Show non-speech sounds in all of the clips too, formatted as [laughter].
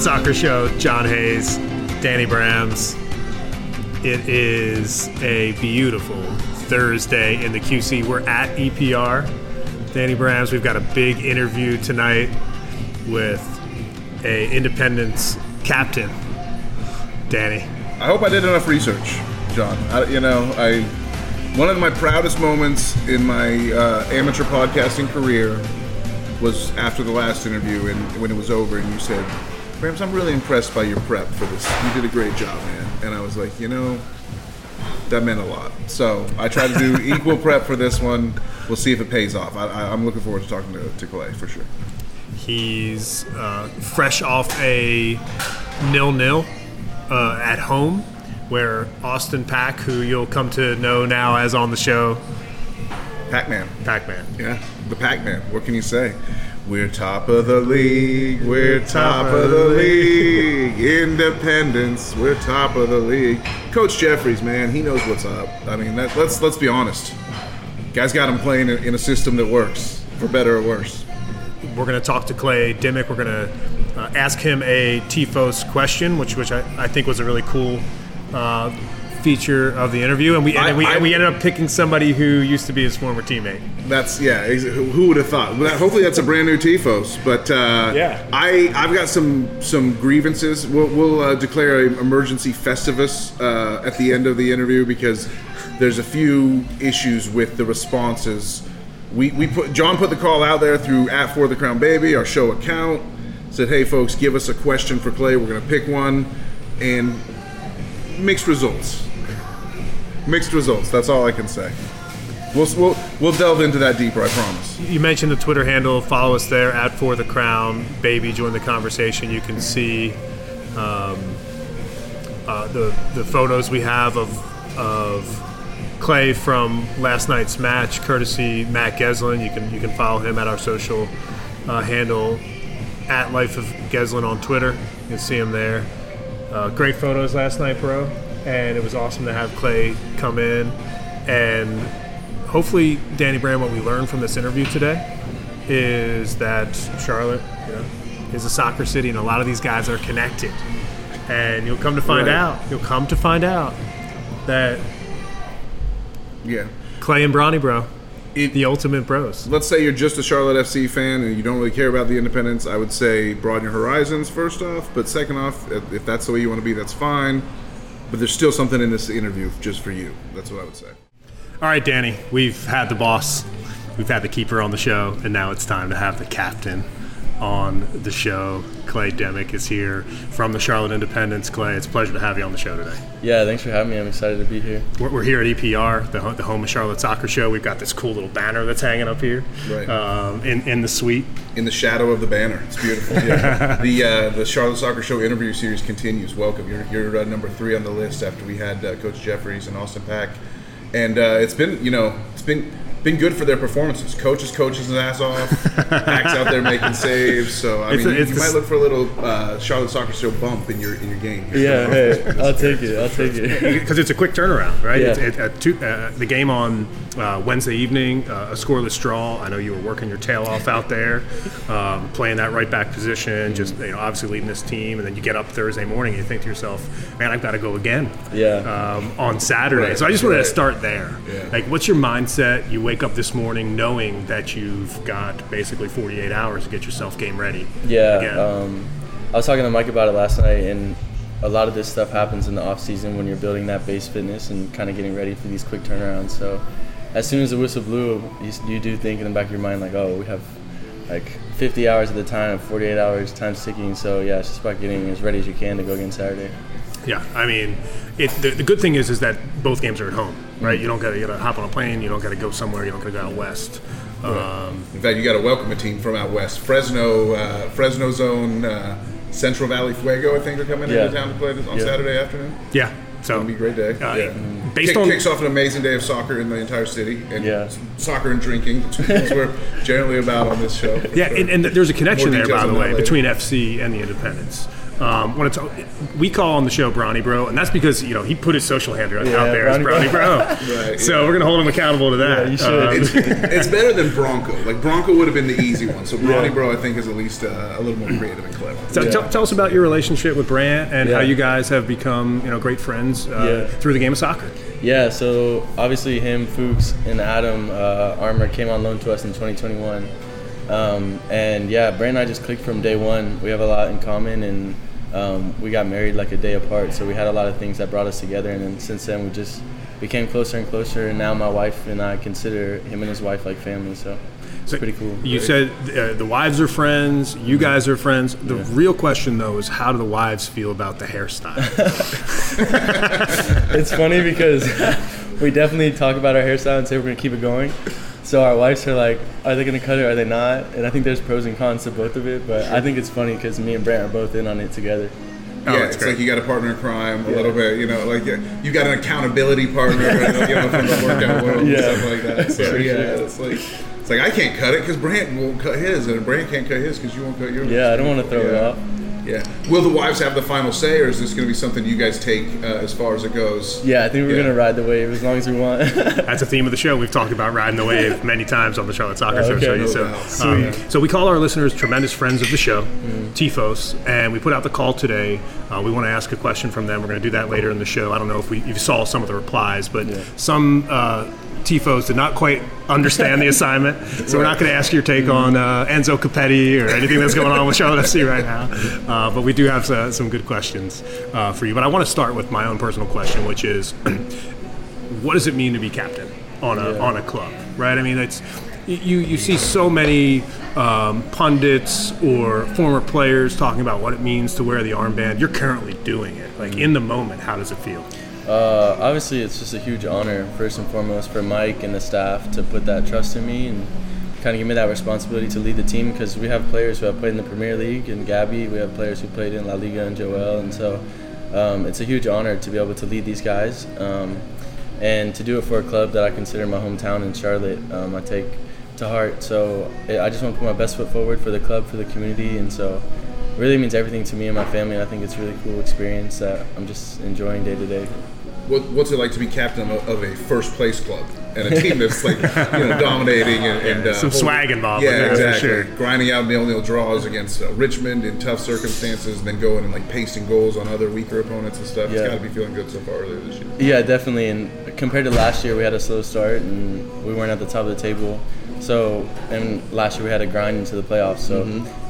Soccer Show. John Hayes, Danny Brams. It is a beautiful Thursday in the QC. We're at EPR. Danny Brams, we've got a big interview tonight with a Independence captain, Danny. I hope I did enough research, John. I, you know, I one of my proudest moments in my uh, amateur podcasting career was after the last interview and when it was over and you said, Brams, I'm really impressed by your prep for this. You did a great job, man. And I was like, you know, that meant a lot. So I tried to do [laughs] equal prep for this one. We'll see if it pays off. I, am looking forward to talking to, to Clay for sure. He's uh, fresh off a nil-nil uh, at home, where Austin Pack, who you'll come to know now as on the show, Pac-Man. Pac-Man. Yeah, the Pac-Man. What can you say? We're top of the league. We're top of the league. Independence. We're top of the league. Coach Jeffries, man, he knows what's up. I mean, that, let's let's be honest. Guys got him playing in a system that works, for better or worse. We're going to talk to Clay Dimick. We're going to uh, ask him a Tifos question, which which I, I think was a really cool uh, feature of the interview, and we and I, we, I, we ended up picking somebody who used to be his former teammate. That's yeah. Who would have thought? Hopefully, that's a brand new Tifos. But uh, yeah, I I've got some some grievances. We'll, we'll uh, declare an emergency festivus uh, at the end of the interview because there's a few issues with the responses. We, we put John put the call out there through at for the crown baby our show account said hey folks give us a question for Clay we're gonna pick one and mixed results mixed results. That's all I can say. We'll, we'll, we'll delve into that deeper, I promise. You mentioned the Twitter handle. Follow us there at For the Crown. Baby, join the conversation. You can see um, uh, the, the photos we have of, of Clay from last night's match, courtesy Matt Geslin. You can, you can follow him at our social uh, handle at Life of Geslin on Twitter. You can see him there. Uh, great photos last night, bro and it was awesome to have Clay come in. And hopefully, Danny Brams, what we learned from this interview today is that Charlotte you know, is a soccer city, and a lot of these guys are connected. And you'll come to find right. out, you'll come to find out that yeah, Clay and Bronny, bro, it, the ultimate bros. Let's say you're just a Charlotte FC fan and you don't really care about the independents. I would say broaden your horizons first off, but second off, if that's the way you want to be, that's fine but there's still something in this interview just for you. That's what I would say. All right, Danny, we've had the boss, we've had the keeper on the show, and now it's time to have the captain on the show. Clay Dimick is here from the Charlotte Independence. Clay, it's a pleasure to have you on the show today. Yeah, thanks for having me. I'm excited to be here. We're, we're here at EPR, the, the, home of Charlotte Soccer Show. We've got this cool little banner that's hanging up here right. um, in, in the suite. In the shadow of the banner. It's beautiful. Yeah. [laughs] the, uh, the Charlotte Soccer Show interview series continues. Welcome. You're, you're uh, number three on the list after we had uh, Coach Jeffries and Austin Pack. And uh, it's been, you know, it's been been good for their performances. Coaches coaches his ass off. [laughs] Hacks out there making saves. So I it's mean, a, you, might look for a little uh, Charlotte Soccer Show bump in your in your game. Yeah, hey, [laughs] I'll take it. I'll take it because it's a quick turnaround, right? Yeah. It's, it, two, uh, the game on uh, Wednesday evening, uh, a scoreless draw. I know you were working your tail off out there, um, playing that right back position. Just you know, obviously leading this team, and then you get up Thursday morning and you think to yourself, "Man, I've got to go again." Yeah. Um, on Saturday, right. so I just wanted right. to start there. Yeah. Like, what's your mindset? You wake up this morning knowing that you've got basically 48 hours to get yourself game ready. Yeah. Um, I was talking to Mike about it last night, and a lot of this stuff happens in the off season when you're building that base fitness and kind of getting ready for these quick turnarounds. So, as soon as the whistle blew, you, you do think in the back of your mind like, oh, we have like 50 hours at the time, 48 hours, time ticking. So yeah, it's just about getting as ready as you can to go again Saturday. Yeah, I mean, it, the, the, good thing is is that both games are at home, right? You don't got to hop on a plane, you don't got to go somewhere, you don't got to go out west. Um, In fact, you got to welcome a team from out west. Fresno, uh, Fresno Zone, uh, Central Valley Fuego, I think are coming yeah. into town to play this on yeah. Saturday afternoon. Yeah, so it's gonna be a great day. Uh, yeah. Based Kick, on kicks off an amazing day of soccer in the entire city, and yeah. soccer and drinking, the two things we're generally about on this show. Yeah, sure. and, and, there's a connection there, by the way, between FC and the Independents. Um, when it's, we call on the show Brownie Bro, and that's because you know he put his social handle Yeah, out there as Brownie Brownie Bro. [laughs] Right, so yeah. we're gonna hold him accountable to that. Yeah, you should. Um, It's, it's better than Bronco. Like Bronco would have been the easy one. So Bronny Bro, I think, is at least uh, a little more creative and clever. so Yeah. tell, tell us about your relationship with Brandt and how you guys have become you know great friends uh, Yeah. through the game of soccer. Yeah, so obviously him, Fuchs, and Adam uh, Armour came on loan to us in 2021. Um, and yeah, Brandt and I just clicked from day one. We have a lot in common, and um, we got married like a day apart. So we had a lot of things that brought us together. And then since then, we just became closer and closer. And now my wife and I consider him and his wife like family. So it's So pretty cool. You said uh, the wives are friends. You guys are friends. The real question though is how do the wives feel about the hairstyle? [laughs] [laughs] it's funny because [laughs] we definitely talk about our hairstyle and say we're gonna keep it going. So our wives are like, are they gonna cut it? Or are they not? And I think there's pros and cons to both of it. But I think it's funny because me and Brandt are both in on it together. Oh, yeah, that's it's great. like you got a partner in crime, a little bit, you know, like you got an accountability partner, you know, from the workout world Yeah. and stuff like that. So [laughs] For yeah, sure. it's like it's like I can't cut it because Brandt won't cut his, and Brandt can't cut his because you won't cut yours. Yeah, I don't want to throw it Yeah. off. Yeah. Will the wives have the final say, or is this going to be something you guys take uh, as far as it goes? Yeah, I think we're Yeah. gonna ride the wave as long as we want. [laughs] That's a theme of the show. We've talked about riding the wave many times on the Charlotte Soccer Show. Okay, So, no so, doubt. um, Sweet. so we call our listeners tremendous friends of the show, Mm. TIFOS, and we put out the call today. Uh, we want to ask a question from them. We're going to do that later in the show. I don't know if we you saw some of the replies, but Yeah. some uh, TIFOs did not quite understand the assignment. So we're not going to ask your take on uh, Enzo Copetti or anything that's going on with Charlotte FC right now. Uh, but we do have uh, some good questions uh, for you. But I want to start with my own personal question, which is [clears throat] what does it mean to be captain on a Yeah. on a club, right? I mean, it's you you see so many um, pundits or former players talking about what it means to wear the armband. You're currently doing it, like in the moment. How does it feel? Uh, obviously, it's just a huge honor, first and foremost, for Mike and the staff to put that trust in me and kind of give me that responsibility to lead the team because we have players who have played in the Premier League and Gabby. We have players who played in La Liga and Joel, and so um, it's a huge honor to be able to lead these guys um, and to do it for a club that I consider my hometown in Charlotte. Um, I take to heart. So I I just want to put my best foot forward for the club, for the community, and so it really means everything to me and my family. And I think it's a really cool experience that I'm just enjoying day to day. What, what's it like to be captain of, of a first place club and a team that's like you know dominating and, and uh, Some holding- swag involved with Yeah, that, for exactly. sure. Grinding out nil nil draws against uh, Richmond in tough circumstances, and then going and like pasting goals on other weaker opponents and stuff. It's Yeah. got to be feeling good so far earlier this year. Yeah, definitely. And compared to last year, we had a slow start and we weren't at the top of the table. So, and last year we had to grind into the playoffs. So,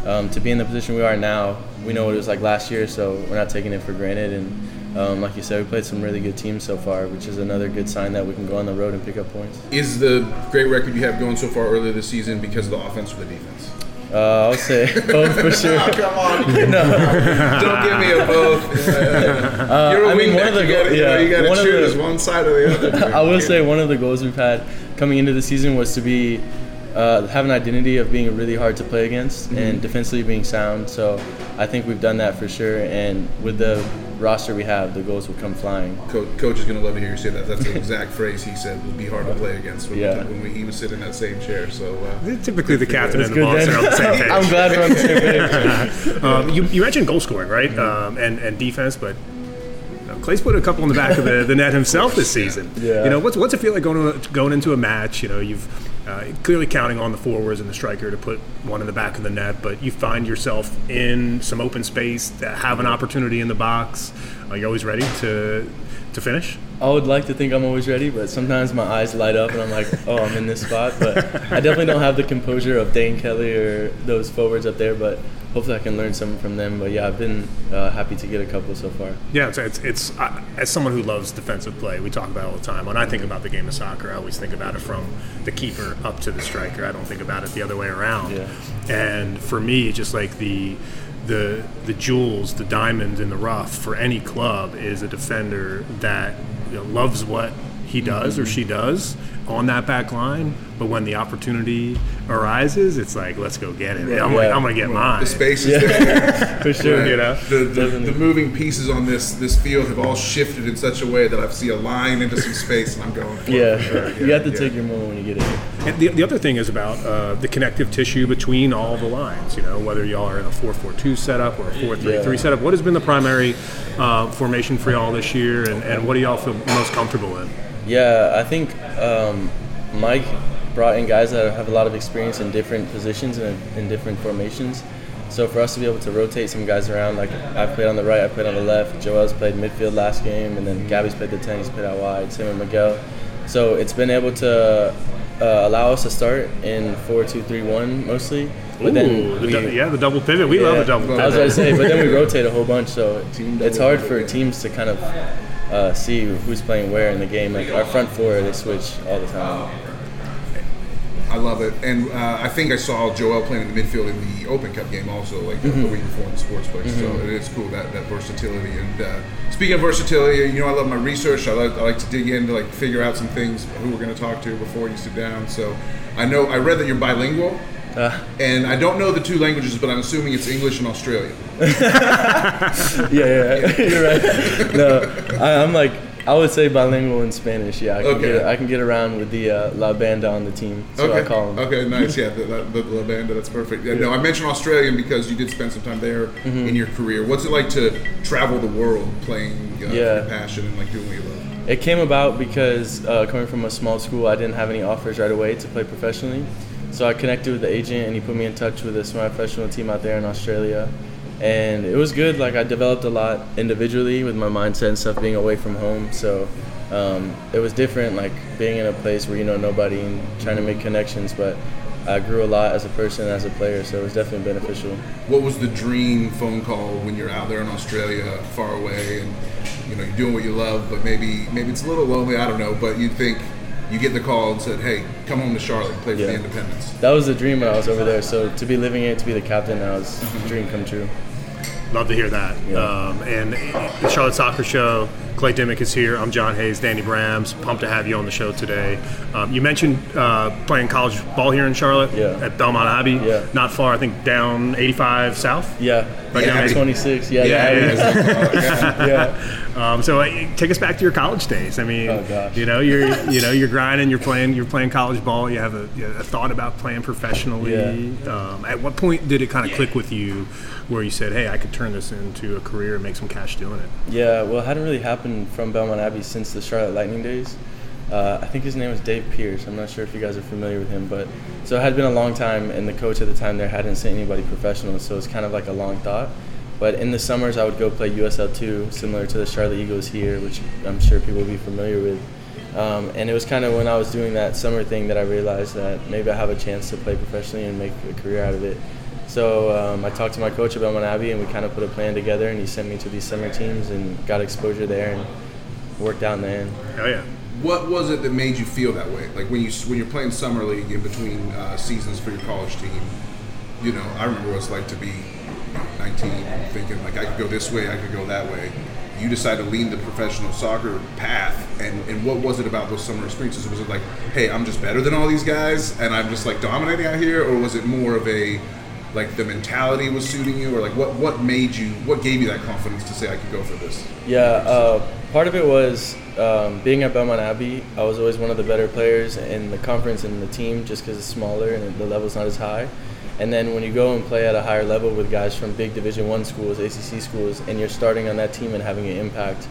um, to be in the position we are now, we know what it was like last year. So we're not taking it for granted. And um, like you said, we played some really good teams so far, which is another good sign that we can go on the road and pick up points. Is the great record you have going so far earlier this season because of the offense or the defense? Uh, I'll say [laughs] both for sure. come on! [laughs] no. [laughs] Don't give me a both. Yeah. You're a Uh, I mean, one of the you gotta, you yeah, gotta one choose the- one side or the other. I will say one of the goals we've had coming into the season was to be uh, have an identity of being really hard to play against Mm-hmm. and defensively being sound. So I think we've done that for sure. And with the roster we have, the goals will come flying. Coach, coach is going to love to hear you say that. That's the exact [laughs] phrase he said would be hard to play against when, Yeah. when we, he was sitting in that same chair. So uh, Typically, the captain and the boss then. are on the same [laughs] page. I'm glad we're on the same page. [laughs] Um, you, you mentioned goal scoring, right? Um, and, and defense, but you know, Clay's put a couple in the back of the, the net himself this season. Yeah. You know, what's what's it feel like going to, going into a match? You know, you've uh, clearly counting on the forwards and the striker to put one in the back of the net, but you find yourself in some open space that have an opportunity in the box. Are you always ready to to finish? I would like to think I'm always ready, but sometimes my eyes light up and I'm like, oh, I'm in this spot. But I definitely don't have the composure of Dane Kelly or those forwards up there. But hopefully, I can learn something from them. But yeah, I've been uh, happy to get a couple so far. Yeah, it's, it's, it's uh, as someone who loves defensive play, we talk about it all the time. When I think about the game of soccer, I always think about it from the keeper up to the striker. I don't think about it the other way around. Yeah. And for me, just like the the the jewels, the diamonds in the rough for any club is a defender that you know, loves what he does or she does on that back line, but when the opportunity arises, it's like let's go get it. I'm like I'm gonna get mine. The space is there. [laughs] For sure. you know? The, the, the moving pieces on this this field have all shifted in such a way that I see a line into some space, and I'm going. For Yeah. it, for sure. you have to yeah. take your moment when you get it. And the, the other thing is about uh, the connective tissue between all the lines. You know, whether y'all are in a 4-4-2 setup or a 4-3-3 setup. What has been the primary uh, formation for y'all this year, and, and what do y'all feel most comfortable in? Yeah, I think um, Mike brought in guys that have a lot of experience in different positions and in different formations. So for us to be able to rotate some guys around, like I played on the right, I played on the left. Joel's played midfield last game, and then Gabby's played the ten. He's played out wide. Same with Miguel. So it's been able to uh, allow us to start in four two three one mostly. But then Ooh, the we- dou- yeah, the double pivot. We love the double I was pivot. going to say, but then we rotate a whole bunch, so [laughs] it's hard for teams to kind of uh, see who's playing where in the game. Like our front four, they switch all the time. I love it, and uh, I think I saw Joel playing in the midfield in the Open Cup game also, like the week before in the sports place. So it is cool that that versatility. And uh, speaking of versatility, you know, I love my research. I like, I like to dig in to like figure out some things who we're going to talk to before you sit down. So I know I read that you're bilingual. Uh, And I don't know the two languages, but I'm assuming it's English and Australian. [laughs] yeah, yeah, [laughs] you're right. No, I, I'm like I would say bilingual in Spanish. Yeah, I can Okay. get I can get around with the uh, La Banda on the team. So okay. I call them. Okay, nice. Yeah, the, the, the La Banda, that's perfect. Yeah, No, I mentioned Australian because you did spend some time there Mm-hmm. in your career. What's it like to travel the world playing uh, Yeah. your passion and like doing what you love? It came about because uh, coming from a small school, I didn't have any offers right away to play professionally. So I connected with the agent, and he put me in touch with a semi-professional team out there in Australia, and it was good. Like I developed a lot individually with my mindset and stuff, being away from home. So um, it was different, like being in a place where you know nobody and trying to make connections. But I grew a lot as a person, as a player, so it was definitely beneficial. What was the dream phone call when you're out there in Australia, far away, and you know you're doing what you love, but maybe maybe it's a little lonely. I don't know, but you think you get the call and said, "Hey, come home to Charlotte, play for the Yeah. Independents." That was the dream when I was over there. So to be living it, to be the captain now is a dream come true. Love to hear that. Yeah. Um, and the Charlotte Soccer Show, Clay Dimick is here. I'm John Hayes, Danny Brams. Pumped to have you on the show today. Um, you mentioned uh, playing college ball here in Charlotte Yeah. at Belmont Abbey. Yeah. Not far, I think down 85 south. Yeah, Right Yeah, down Abby. 26. Yeah, Yeah, yeah, yeah. [laughs] yeah. yeah. Um, so uh, take us back to your college days. I mean, Oh, you know, you're you know you're grinding, you're playing, you're playing college ball. You have a, you have a thought about playing professionally. Um, at what point did it kind of click with you, where you said, "Hey, I could turn this into a career and make some cash doing it"? Yeah, well, it hadn't really happened from Belmont Abbey since the Charlotte Lightning days. Uh, I think his name was Dave Pierce. I'm not sure if you guys are familiar with him, but so it had been a long time, and the coach at the time there hadn't sent anybody professional, so it's kind of like a long thought. But in the summers, I would go play USL two, similar to the Charlotte Eagles here, which I'm sure people will be familiar with. Um, and it was kind of when I was doing that summer thing that I realized that maybe I have a chance to play professionally and make a career out of it. So um, I talked to my coach at Belmont Abbey, and we kind of put a plan together, and he sent me to these summer teams and got exposure there and worked out in the end. Oh yeah. What was it that made you feel that way? Like when you when you're playing summer league in between uh, seasons for your college team. You know, I remember what it's like to be 19, thinking like I could go this way, I could go that way. You decided to lean the professional soccer path, and, and what was it about those summer experiences? Was it like, hey, I'm just better than all these guys, and I'm just like dominating out here, or was it more of a like the mentality was suiting you, or like what what made you, what gave you that confidence to say I could go for this? Yeah, uh, part of it was um, being at Belmont Abbey. I was always one of the better players in the conference and the team just because it's smaller and the level's not as high. And then when you go and play at a higher level with guys from big Division One schools, ACC schools, and you're starting on that team and having an impact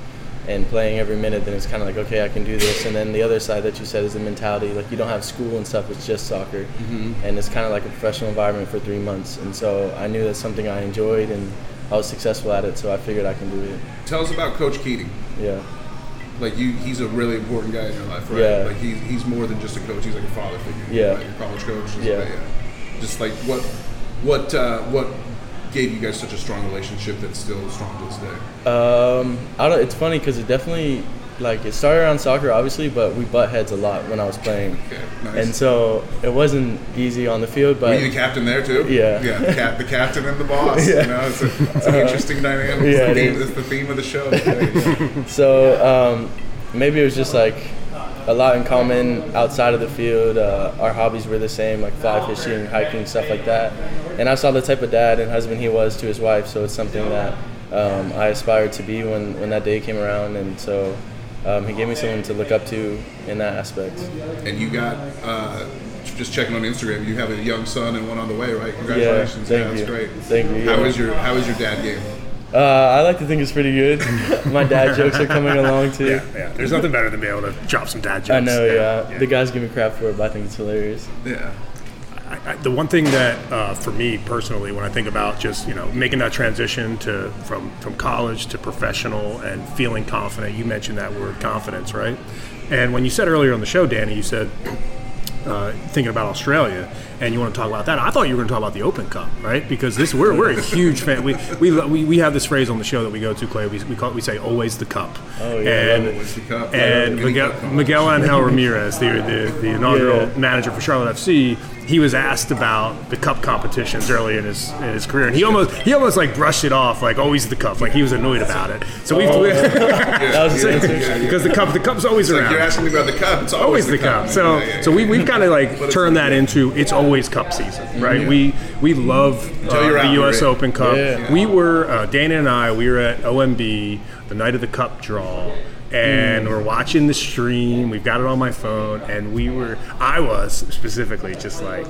and playing every minute, then it's kind of like, okay, I can do this. And then the other side that you said is the mentality. Like you don't have school and stuff; it's just soccer, mm-hmm. and it's kind of like a professional environment for three months. And so I knew that's something I enjoyed, and I was successful at it. So I figured I can do it. Tell us about Coach Keating. Yeah. Like you, he's a really important guy in your life, right? Yeah. Like he's he's more than just a coach. He's like a father figure. Yeah. Your college coach. Yeah. Like, Just like what, what, uh, what gave you guys such a strong relationship that's still strong to this day? Um, I don't. It's funny because it definitely like it started around soccer, obviously, but we butt heads a lot when I was playing, Okay, nice. and so it wasn't easy on the field. Were But you the captain there too? Yeah. Yeah. The, cap, the captain and the boss. [laughs] You know, it's, a, it's an interesting dynamic. It's, Yeah, the theme, it's the theme of the show. You go. so um, maybe it was just like a lot in common outside of the field. Uh, our hobbies were the same, like fly fishing, hiking, stuff like that. And I saw the type of dad and husband he was to his wife, so it's something that um, I aspired to be when, when that day came around. And so um, he gave me someone to look up to in that aspect. And you got uh, just checking on Instagram. You have a young son and one on the way, right? Congratulations! Yeah, Yeah, that's you. great. Thank you, How yeah. was your How was your dad game? Uh, I like to think it's pretty good. [laughs] My dad jokes are coming along too. Yeah, yeah. There's nothing better than being able to drop some dad jokes. I know, yeah. The guys give me crap for it, but I think it's hilarious. Yeah. I, I, the one thing that uh, for me personally, when I think about just you know making that transition to from from college to professional and feeling confident, you mentioned that word confidence, right? And when you said earlier on the show, Danny, you said uh, thinking about Australia, and you want to talk about that. I thought you were going to talk about the Open Cup, right? Because this we're, we're a huge fan. We, we, we, we have this phrase on the show that we go to, Clay. We, we call it, we say always the cup. Oh, yeah, and. Always the cup. And Miguel, cup. Miguel Angel Ramirez, the, the, the inaugural Yeah. manager for Charlotte FC, he was asked about the cup competitions early in his in his career, and he almost he almost like brushed it off, like always the cup, like he was annoyed about it. So we Oh. [laughs] Yeah, yeah, yeah. because [laughs] the cup the cup's always Like around you're asking me about the cup. It's always the cup. So Yeah, yeah, so we we've kind of like turned that into it's always cup season, right? Yeah. We we love uh, you're out, the U.S. Open Cup. Yeah. We were uh, Dana and I. We were at OMB the night of the Cup draw. And Hmm. we're watching the stream. We've got it on my phone, and we were. I was specifically just like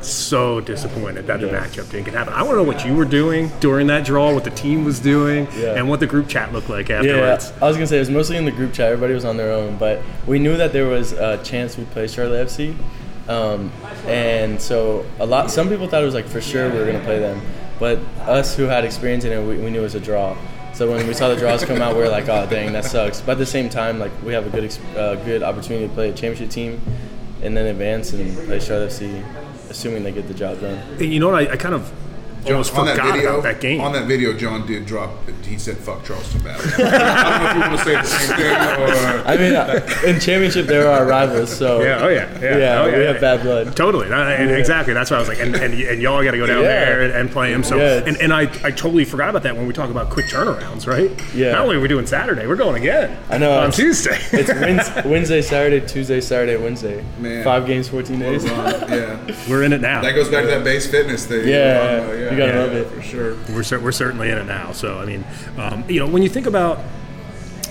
so disappointed that the Yeah. matchup didn't get happen. I want to know what you were doing during that draw, what the team was doing, Yeah. and what the group chat looked like Yeah, afterwards. I was gonna say it was mostly in the group chat. Everybody was on their own, but we knew that there was a chance we'd play Charlotte FC, um, and so a lot. Some people thought it was like for sure we were gonna play them, but us who had experience in it, we, we knew it was a draw. So when we saw the draws come out, we were like, "Oh, dang, that sucks." But at the same time, like we have a good, uh, good opportunity to play a championship team, and then advance and play Charlotte FC, assuming they get the job done. You know what? I, I kind of almost on that video, about that game. On that video, John did drop. He said, "Fuck Charleston Battery." [laughs] I don't know if you want to say the same thing or. [laughs] I mean, uh, in championship there are rivals, so Yeah, oh yeah, yeah, yeah, oh, we have bad blood. Totally, No, and exactly. That's why I was like, and, and, and y'all got to go down Yeah. there and, and play him. So, Yeah, and, and I, I totally forgot about that when we talk about quick turnarounds, right? Yeah. Not only are we doing Saturday, we're going again. I know, on [laughs] it's- Tuesday. It's Wednesday, Wednesday, Saturday, Tuesday, Saturday, Wednesday. Man. Five games, 14 days. yeah, we're in it now. that goes back to that base fitness thing. Yeah, you gotta love it. for sure. we're cer- we're certainly in it now. So I mean, um, you know, when you think about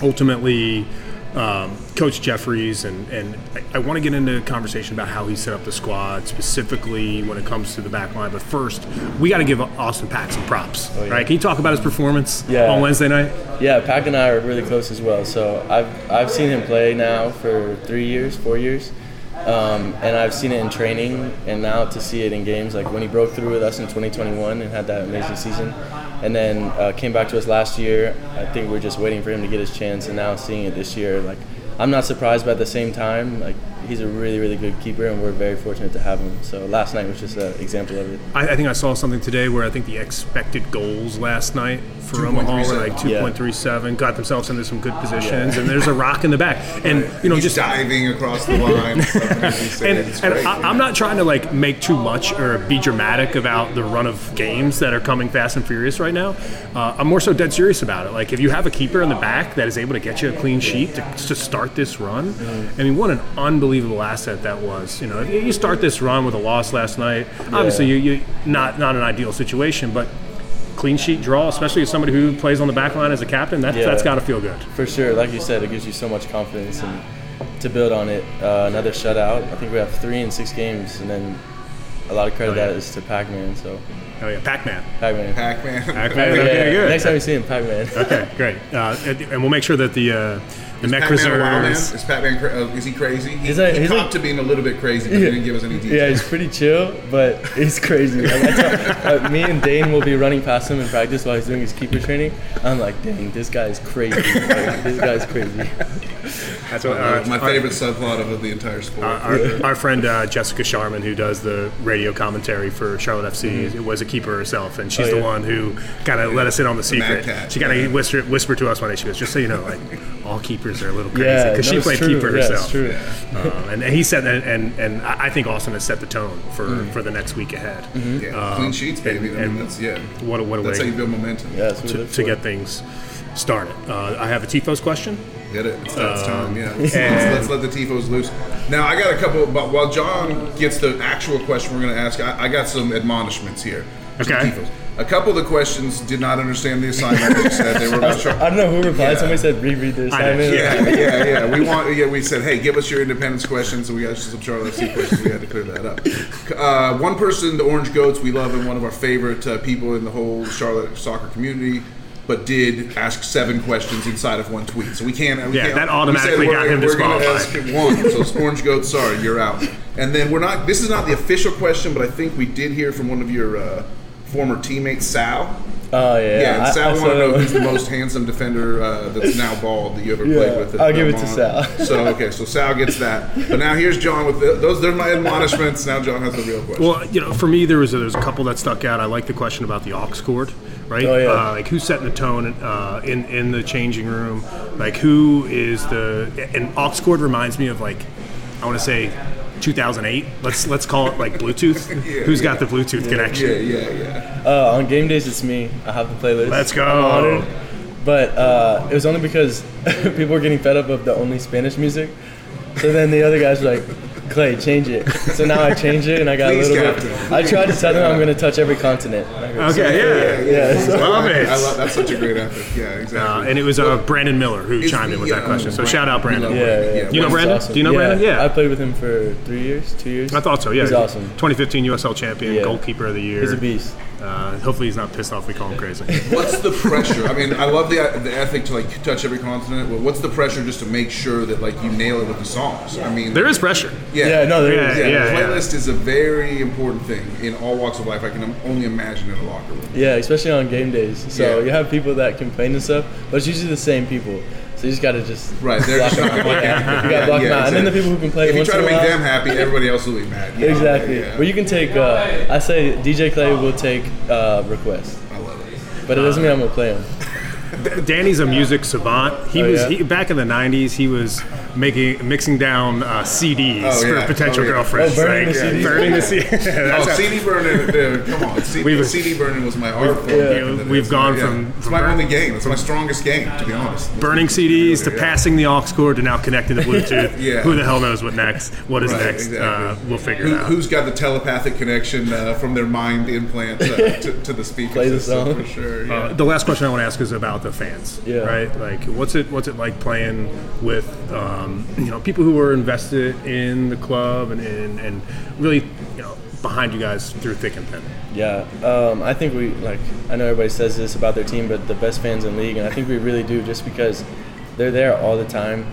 ultimately um, Coach Jeffries, and and I, I want to get into a conversation about how he set up the squad specifically when it comes to the back line. But first, we got to give Austin Pack some props, Oh, yeah. right? Can you talk about his performance Yeah. on Wednesday night? Yeah, Pack and I are really close as well. So I've I've seen him play now for three years, four years, um, and I've seen it in training, and now to see it in games, like when he broke through with us in 2021 and had that amazing season, and then uh, came back to us last year. I think we're just waiting for him to get his chance, and now seeing it this year, like I'm not surprised, but at the same time, like he's a really really good keeper, and we're very fortunate to have him. So last night was just an example of it. I, I think I saw something today where I think the expected goals last night for Omaha were like 2.37. Yeah. 2.37, got themselves into some good positions, and there's a rock in the back. [laughs] And, you know, He's just. diving across the line. [laughs] And, and I, I'm not trying to like make too much or be dramatic about the run of games that are coming fast and furious right now. Uh, I'm more so dead serious about it. Like if you have a keeper in the back that is able to get you a clean sheet to, to start this run, I mean, what an unbelievable asset that was. You know, you start this run with a loss last night, obviously you, you not not an ideal situation, but clean sheet draw, especially as somebody who plays on the back line as a captain, that, Yeah. that's got to feel good. For sure, like you said, it gives you so much confidence and to build on it. Uh, another shutout. I think we have three in six games, and then a lot of credit Oh, yeah. that is to Pac-Man. So Oh yeah, Pac-Man. Pac-Man. Pac-Man. Pac-Man. [laughs] Yeah, Okay, good. Next time you see him, Pac-Man. Okay, great. Uh, and, and we'll make sure that the uh, the Mech Pac-Man wild man? reserves. Is Pac-Man cra- uh, is he crazy? He, He's like- he he's copped like- to being a little bit crazy, but he didn't give us any details. Yeah, he's pretty chill, but he's crazy. Like, I tell- [laughs] uh, me and Dane will be running past him in practice while he's doing his keeper training. I'm like, dang, this guy's crazy. Like, this guy's crazy. That's what, Uh, uh, my our- favorite subplot of the entire sport. Our, our friend uh, Jessica Sharman, who does the radio commentary for Charlotte FC, was a keeper herself, and she's Mm-hmm. Oh, the one who kind of let us in on the secret. cat. She kind Yeah. of whispered, whispered to us one day. She goes, "Just so you know, like [laughs] all keepers are a little crazy Yeah, because no, she played true. keeper Yeah, herself." true. Um, and, and he said that, and and I I think Austin has set the tone for, Mm. for the next week ahead. Mm-hmm. yeah, clean sheets, baby. and- I mean, that's yeah. What a, what a That's how you build momentum. Yeah, that's what we to, to get things started. Uh, I have a Tifos question. Hit it. It's, it's Um, time. Yeah. [laughs] Let's, let's, let's let the tifos loose. Now I got a couple. But while John gets the actual question we're going to ask, I, I got some admonishments here. Okay. A couple of the questions did not understand the assignment. They said they were not [laughs] sure. I don't know who replied. Yeah. Somebody said reread the I did. assignment. Yeah, [laughs] yeah, yeah. We want. Yeah, we said, hey, give us your independence questions. So we got some Charlotte FC questions. We had to clear that up. Uh, one person, the Orange Goats, we love and one of our favorite uh, people in the whole Charlotte soccer community. But did ask seven questions inside of one tweet, so we can't. We Yeah, can't, that we automatically said got we're- him We're disqualified. ask one. So it's Orange Goats, sorry, you're out. And then we're not. This is not the official question, but I think we did hear from one of your uh, former teammate Sal. Oh yeah. Yeah, and Sal I want to know who's the most handsome defender uh, that's [laughs] now bald that you ever Yeah, played with. I'll give it to Sal. So okay, so [laughs] Sal gets that. But now here's John with the, those. They're my admonishments. Now John has the real question. Well, you know, for me, there was a, there's a couple that stuck out. I like the question about the aux cord, right? Oh, yeah. uh, like who's setting the tone uh, in in the changing room? Like who is the and aux cord reminds me of like I want to say 2008. Let's let's call it like Bluetooth. [laughs] Who's got the Bluetooth connection? yeah, yeah, yeah. Uh, on game days, it's me. I have the playlist. Let's go. I'm. But uh, it was only because [laughs] people were getting fed up of the only Spanish music. So then the other guys were like, Clay, change it. So now I changed it, and I got Please, a little Captain. bit. I tried to tell them I'm going to touch every continent. Okay, yeah. Yeah, so- Love it. I love that's such a great effort. Yeah, Uh, exactly. and it was uh, Brandon Miller who Is chimed in with that uh, question. So Brandon- shout out Brandon. love Yeah, Brandon. yeah. You know Brandon? awesome. Do you know Brandon? Yeah. I played with him for three years, two years. I thought so. Yeah, He's awesome. 2015 USL champion, Yeah. goalkeeper of the year. He's a beast. Uh, hopefully, he's not pissed off. We call him crazy. [laughs] What's the pressure? I mean, I love the the ethic to like touch every continent. But what's the pressure just to make sure that like you nail it with the songs? I mean, there is pressure. yeah, Yeah, no, there Yeah, is. yeah, yeah, the yeah. playlist is a very important thing in all walks of life. I can only imagine in a locker room. Yeah, especially on game days. So Yeah. you have people that complain and stuff, but it's usually the same people. So you just gotta just Right, they're block just them not out. like You gotta block them out. And then the people who complain If you once try to in a make while- them happy, everybody else will be mad. you know? Exactly. Yeah, But you can take. Uh, I say DJ Clay will take uh, requests, I love it. but it doesn't mean I'm gonna play them. Danny's a music savant. He Oh, was yeah? he, back in the '90s. He was making mixing down uh, CDs Oh, for yeah. potential Oh, yeah. girlfriends. Oh, burning Like, the CDs. Burning the CD. [laughs] [laughs] Oh, how- CD burning, dude, come on. CD, We've- CD burning was my art form. yeah. back in the day. We've gone my- from- It's from my burn- only game. It's my strongest game, to be honest. burning CDs to passing the aux cord to now connecting to [laughs] Bluetooth. Yeah. Who the hell knows what next? What is Right, next? exactly. Uh, we'll figure Who, it out. who's got the telepathic connection uh, from their mind implant uh, to, to the speaker Play the song. for sure? Uh, the last question I want to ask is about the fans. Yeah. Right. Like, what's it what's it like playing with um, you know people who are invested in the club and, and and really you know behind you guys through thick and thin. Yeah, um, I think we like. I know everybody says this about their team, but the best fans in league, and I think we really do, just because they're there all the time.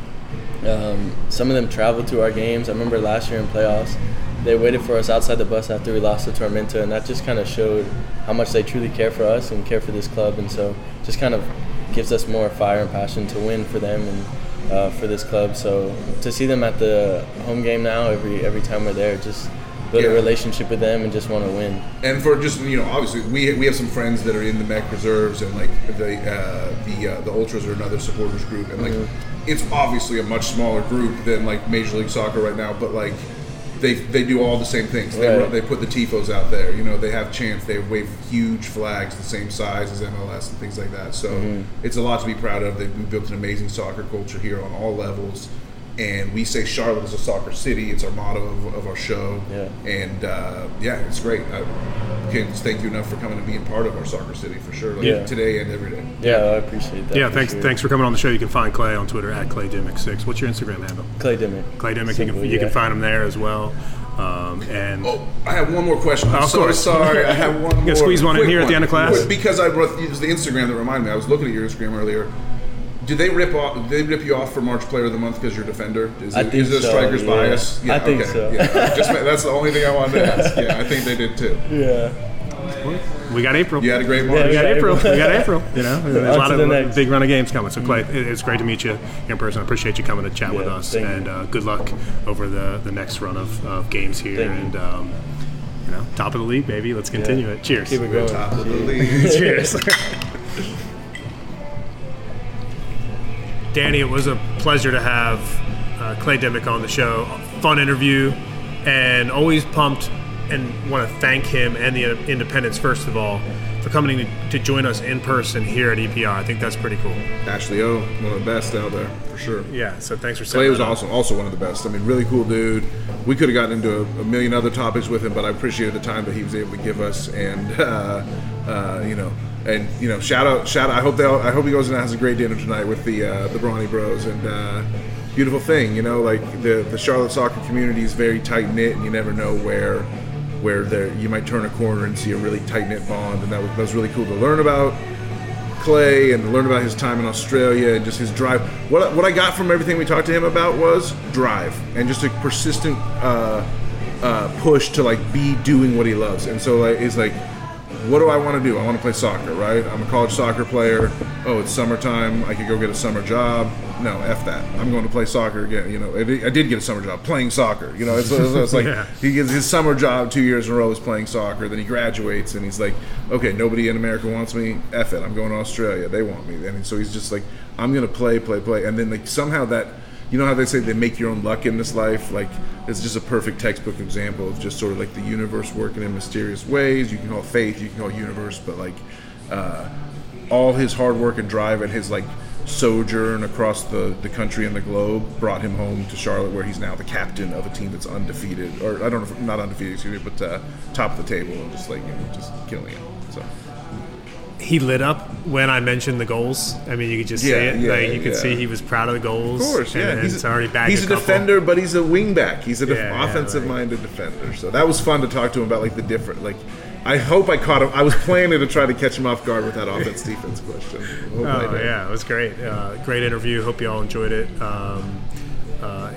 Um, some of them travel to our games. I remember last year in playoffs, they waited for us outside the bus after we lost to Tormenta, and that just kind of showed how much they truly care for us and care for this club, and so just kind of gives us more fire and passion to win for them and uh, for this club. So to see them at the home game now, every every time we're there, just build Yeah. a relationship with them and just want to win. and for just you know, obviously we, we have some friends that are in the Mech reserves and like the uh, the uh, the ultras are another supporters group and like it's obviously a much smaller group than like Major League Soccer right now, but like they they do all the same things. They Right. they put the tifos out there. You know, they have chants. They wave huge flags the same size as MLS and things like that. So Mm-hmm. it's a lot to be proud of. They've built an amazing soccer culture here on all levels. And we say Charlotte is a soccer city. It's our motto of, of our show. Yeah. And uh, yeah, it's great. I can't thank you enough for coming and being part of our soccer city for sure. Like Yeah. today and every day. Yeah, I appreciate that. Yeah, for thanks sure. thanks for coming on the show. You can find Clay on Twitter at ClayDimick6. What's your Instagram handle? Clay Dimick. Clay Dimick. You Simple, can, you can find him there as well. Um, and Oh, I have one more question. I'm Of so course. sorry. I have [laughs] one more. gonna squeeze one in quick here at the end of class? Because I brought it was the Instagram that reminded me. I was looking at your Instagram earlier. Did they rip off? Did they rip you off for March Player of the Month because you're a defender? Is, I it, think is it a so, striker's yeah. bias? I think okay. so. Yeah, just that's the only thing I wanted to ask. Yeah, I think they did too. [laughs] Yeah. we got April. You had a great Yeah, March. We got April. April. We got April. You know, [laughs] there's a lot of the big run of games coming. So Clay, it's great to meet you in person. I appreciate you coming to chat with us, and uh, good luck over the, the next run of, of games here. Thank and um, you know, top of the league, baby. Let's continue it. Cheers. Keep it going. Top of the league. [laughs] Cheers. Danny, it was a pleasure to have uh, Clay Dimick on the show. Fun interview, and always pumped and want to thank him and the Independents, first of all, for coming to, to join us in person here at EPR. I think that's pretty cool. Ashley O, one of the best out there for sure. Yeah, so thanks for saying that. Clay was up. awesome, also one of the best. I mean, really cool dude. We could have gotten into a, a million other topics with him, but I appreciated the time that he was able to give us, and [laughs] uh, uh, you know, and you know, shout out, shout out. I hope they, all, I hope he goes and has a great dinner tonight with the uh, the Brawny Bros, and uh, beautiful thing, you know, like the the Charlotte soccer community is very tight knit, and you never know where where there you might turn a corner and see a really tight knit bond, and that was, that was really cool to learn about. Clay and learn about his time in Australia and just his drive. What, what I got from everything we talked to him about was drive and just a persistent uh, uh, push to like be doing what he loves. And so like it's like, what do I want to do? I want to play soccer, right? I'm a college soccer player. Oh, it's summertime. I could go get a summer job. No, f that. I'm going to play soccer again. You know, I did get a summer job playing soccer. You know, it's, it's, it's like [laughs] Yeah. he gets his summer job two years in a row is playing soccer. Then he graduates and he's like, okay, nobody in America wants me. F it. I'm going to Australia. They want me. And so he's just like, I'm gonna play, play, play. And then like somehow that, you know how they say they make your own luck in this life. Like it's just a perfect textbook example of just sort of like the universe working in mysterious ways. You can call it faith, you can call universe, but like uh, all his hard work and drive and his like sojourn across the, the country and the globe brought him home to Charlotte, where he's now the captain of a team that's undefeated, or I don't know, if, not undefeated, excuse me, but uh, top of the table and just like you know, just killing it. So He lit up when I mentioned the goals. I mean, you could just see it. yeah, like, you could yeah. see he was proud of the goals. of course, yeah, and he's a, already bagged he's a, couple. defender, but he's a wing back. He's an def- Yeah, yeah, offensive-minded defender. So that was fun to talk to him about, like the different like. I hope I caught him. I was planning to try to catch him off guard with that offense defense question. I hope I Oh yeah, it was great. Uh, great interview. Hope you all enjoyed it. Um, uh,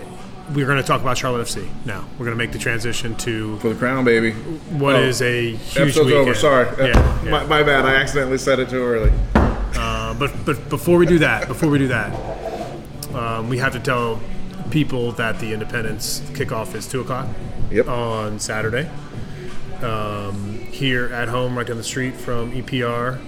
we're going to talk about Charlotte FC now. We're going to make the transition to For the crown, baby. what Oh, is a huge Episode's weekend. over. Sorry. Yeah, yeah. My, my bad. I accidentally said it too early. Uh, but but before we do that, before we do that, um, we have to tell people that the Independence kickoff is two o'clock Yep. on Saturday. Um, here at home, right down the street from EPR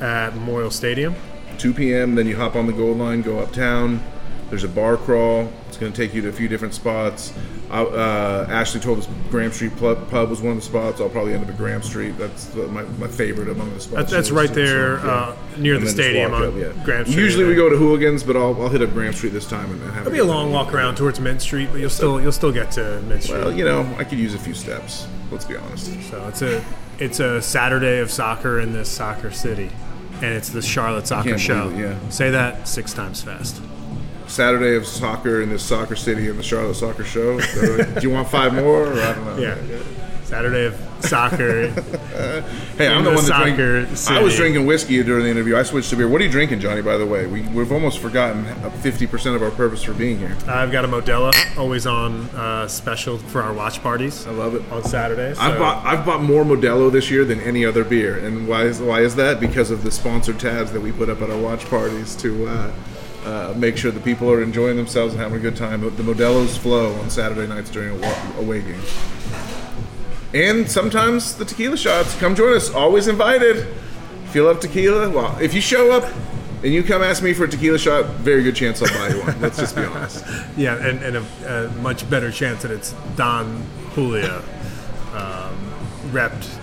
at Memorial Stadium. 2 p.m. Then you hop on the gold line, go uptown. There's a bar crawl. It's going to take you to a few different spots. I, uh, Ashley told us Graham Street Pub, Pub was one of the spots. I'll probably end up at Graham Street. That's the, my, my favorite among the spots. That- that's right there, so, yeah. uh, near And the stadium on up, Graham Street Usually we go to Hooligans, but I'll, I'll hit up Graham Street this time and, and have It'll be a long walk around towards Mint Street, but you'll still you'll still get to Mint Street. Well, you know, I could use a few steps. Let's be honest. So it's a it's a Saturday of soccer in this soccer city, and it's the Charlotte Soccer Show. it, yeah. Say that six times fast. Saturday of soccer in this soccer city in the Charlotte Soccer Show. So, do you want five more? Or I don't know. Yeah. Saturday of soccer. [laughs] Hey, I'm the the one that soccer drank. I was drinking whiskey during the interview. I switched to beer. What are you drinking, Johnny? By the way, we, we've almost forgotten 50% of our purpose for being here. I've got a Modelo, always on uh, special for our watch parties I love it. on Saturdays. I've bought I've bought more Modelo this year than any other beer, and why is why is that? Because of the sponsored tabs that we put up at our watch parties to uh, uh, make sure the people are enjoying themselves and having a good time. The Modelo's flow on Saturday nights during awa- away games, and sometimes the tequila shots. Come join us. Always invited. If you love tequila, well, if you show up. And you come ask me for a tequila shot, very good chance I'll buy you one. Let's just be honest. [laughs] yeah, and, and a, a much better chance that it's Don Julio, um, repped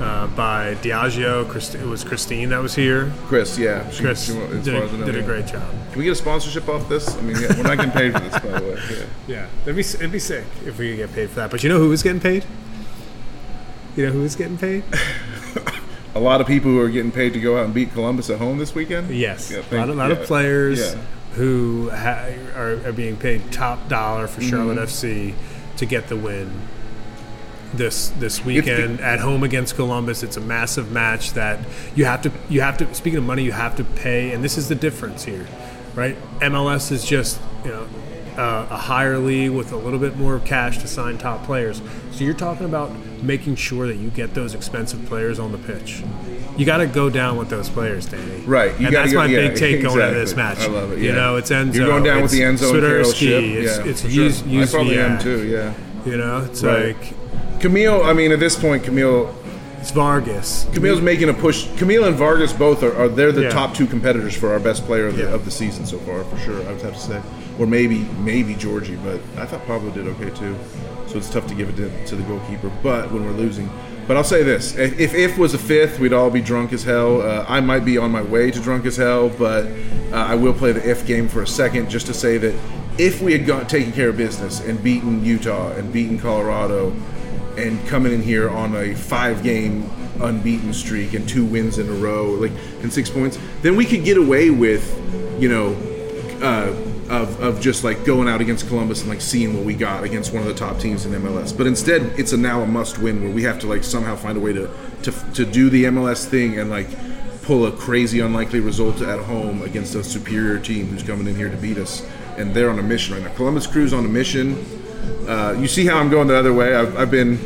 uh, by Diageo. Christ- it was Christine that was here. Chris, yeah. She, Chris she, did, a, did a great job. Can we get a sponsorship off this? I mean, yeah, we're not getting paid for this, by the way. Yeah. [laughs] Yeah, it'd be it'd be sick if we could get paid for that. But you know who was getting paid? You know who was getting paid? [laughs] A lot of people who are getting paid to go out and beat Columbus at home this weekend. Yes, Yeah, a lot, of- lot yeah, of players yeah. who ha- are, are being paid top dollar for Charlotte Mm-hmm. FC to get the win this this weekend at home against Columbus. It's a massive match that you have to you have to. Speaking of money, you have to pay, and this is the difference here, right? MLS is just you know. Uh, a higher league with a little bit more cash to sign top players. So you're talking about making sure that you get those expensive players on the pitch. You got to go down with those players, Danny. Right, and that's go- my yeah, big take going into this match. I love it. You know, it's Enzo. You're going down with the it's Enzo and Karol Swiderski, ship. It's, yeah, it's for sure. Yuz- I probably am too. Yeah. You know, it's Right. like Kamil. I mean, at this point, Kamil. it's Vargas. Kamil's making a push. Kamil and Vargas both are, are they're the Yeah. top two competitors for our best player of the, Yeah. of the season so far, for sure. I would have to say, or maybe maybe Georgie, but I thought Pablo did okay too. So it's tough to give it to, to the goalkeeper. But when we're losing, But I'll say this: if if was a fifth, we'd all be drunk as hell. Uh, I might be on my way to drunk as hell, but uh, I will play the if game for a second, just to say that if we had gone taken care of business and beaten Utah and beaten Colorado, and coming in here on a five-game unbeaten streak and two wins in a row, like and six points, then we could get away with, you know, uh, of, of just like going out against Columbus and like seeing what we got against one of the top teams in MLS. But instead, it's a now a must win where we have to like somehow find a way to to, to do the MLS thing and like pull a crazy unlikely result at home against a superior team who's coming in here to beat us. And they're on a mission right now. Columbus Crew's on a mission. Uh, you see how I'm going the other way. I've, I've been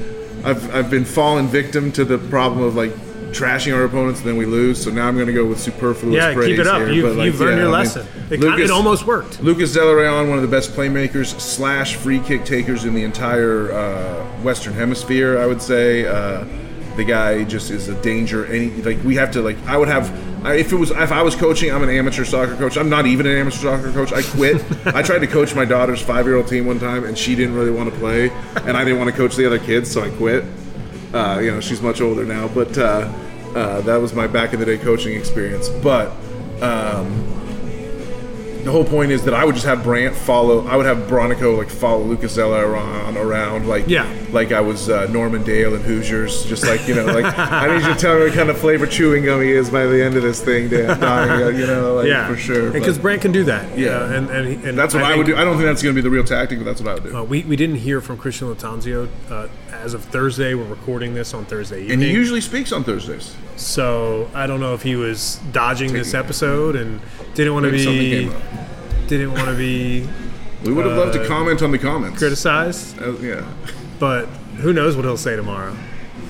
I've, I've been fallen victim to the problem of like trashing our opponents and then we lose. So now I'm going to go with superfluous Yeah, praise keep it up. here, You've, like, you've earned yeah, your I mean, lesson. it, kinda- it almost worked. Lucas Zelarayán, one of the best playmakers slash free kick takers in the entire uh, Western Hemisphere, I would say. Uh, the guy just is a danger. Any like we have to like I would have I, if it was if I was coaching, I'm an amateur soccer coach. I'm not even an amateur soccer coach. I quit. [laughs] I tried to coach my daughter's five year old team one time, and she didn't really want to play, and I didn't want to coach the other kids, so I quit. Uh, you know, she's much older now, but uh, uh, that was my back in the day coaching experience. But um, the whole point is that I would just have Brandt follow. I would have Bronico like follow Lucas Zelarayán around, around like Yeah. like I was uh, Norman Dale and Hoosiers. Just like you know, like I need you to tell me what kind of flavor chewing gum he is by the end of this thing, Dan. [laughs] Donnie, you know, like, Yeah, for sure. Because Brandt can do that. Yeah. and and, he- and that's what I, think- would do. I don't think that's going to be the real tactic, but that's what I would do. Uh, we, we didn't hear from Christian Lattanzio uh, as of Thursday. We're recording this on Thursday evening. and he usually speaks on Thursdays. so I don't know if he was dodging this episode and didn't want to be didn't want to be [laughs] We would have loved to Uh, comment on the comments. criticized. Uh, yeah, But who knows what he'll say tomorrow?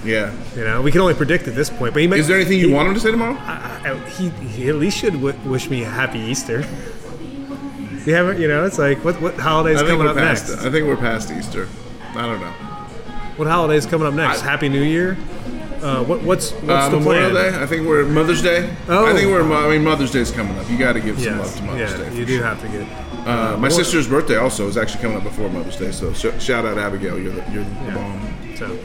yeah. You know, we can only predict at this point. But he may, Is there anything you he, want him to say tomorrow? I, I, he, he at least should w- wish me a happy Easter. [laughs] We haven't, you know, it's like what what holidays coming up past. next? I think we're past Easter. I don't know. What holidays coming up next? I- Happy New Year. Uh, what, what's what's Uh, the Memorial plan? Day. I think we're Mother's Day. Oh. I think we're. I mean, Mother's Day's coming up. You got to give some love to Mother's yeah, Day. you do sure. have to get. Uh, my sister's birthday also is actually coming up before Mother's Day. So sh- shout out Abigail. You're the, you're the Yeah. bomb. So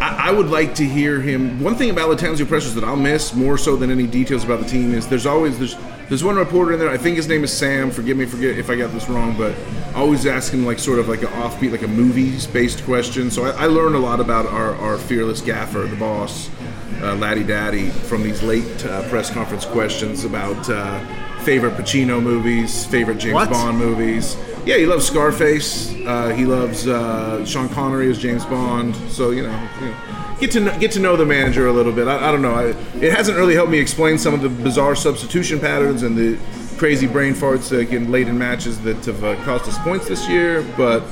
I, I would like to hear him. One thing about Lattanzio Precious that I'll miss more so than any details about the team is there's always there's there's one reporter in there. I think his name is Sam. Forgive me, forget if I got this wrong, but always asking like sort of like an offbeat, like a movies based question. So I, I learned a lot about our, our fearless gaffer, the boss, uh, Laddie Daddy, from these late uh, press conference questions about uh, favorite Pacino movies, favorite James What? Bond movies. Yeah, he loves Scarface. Uh, he loves uh, Sean Connery as James Bond. So you know, you know, get to know, get to know the manager a little bit. I, I don't know. I, it hasn't really helped me explain some of the bizarre substitution patterns and the crazy brain farts that get late in matches that have uh, cost us points this year. But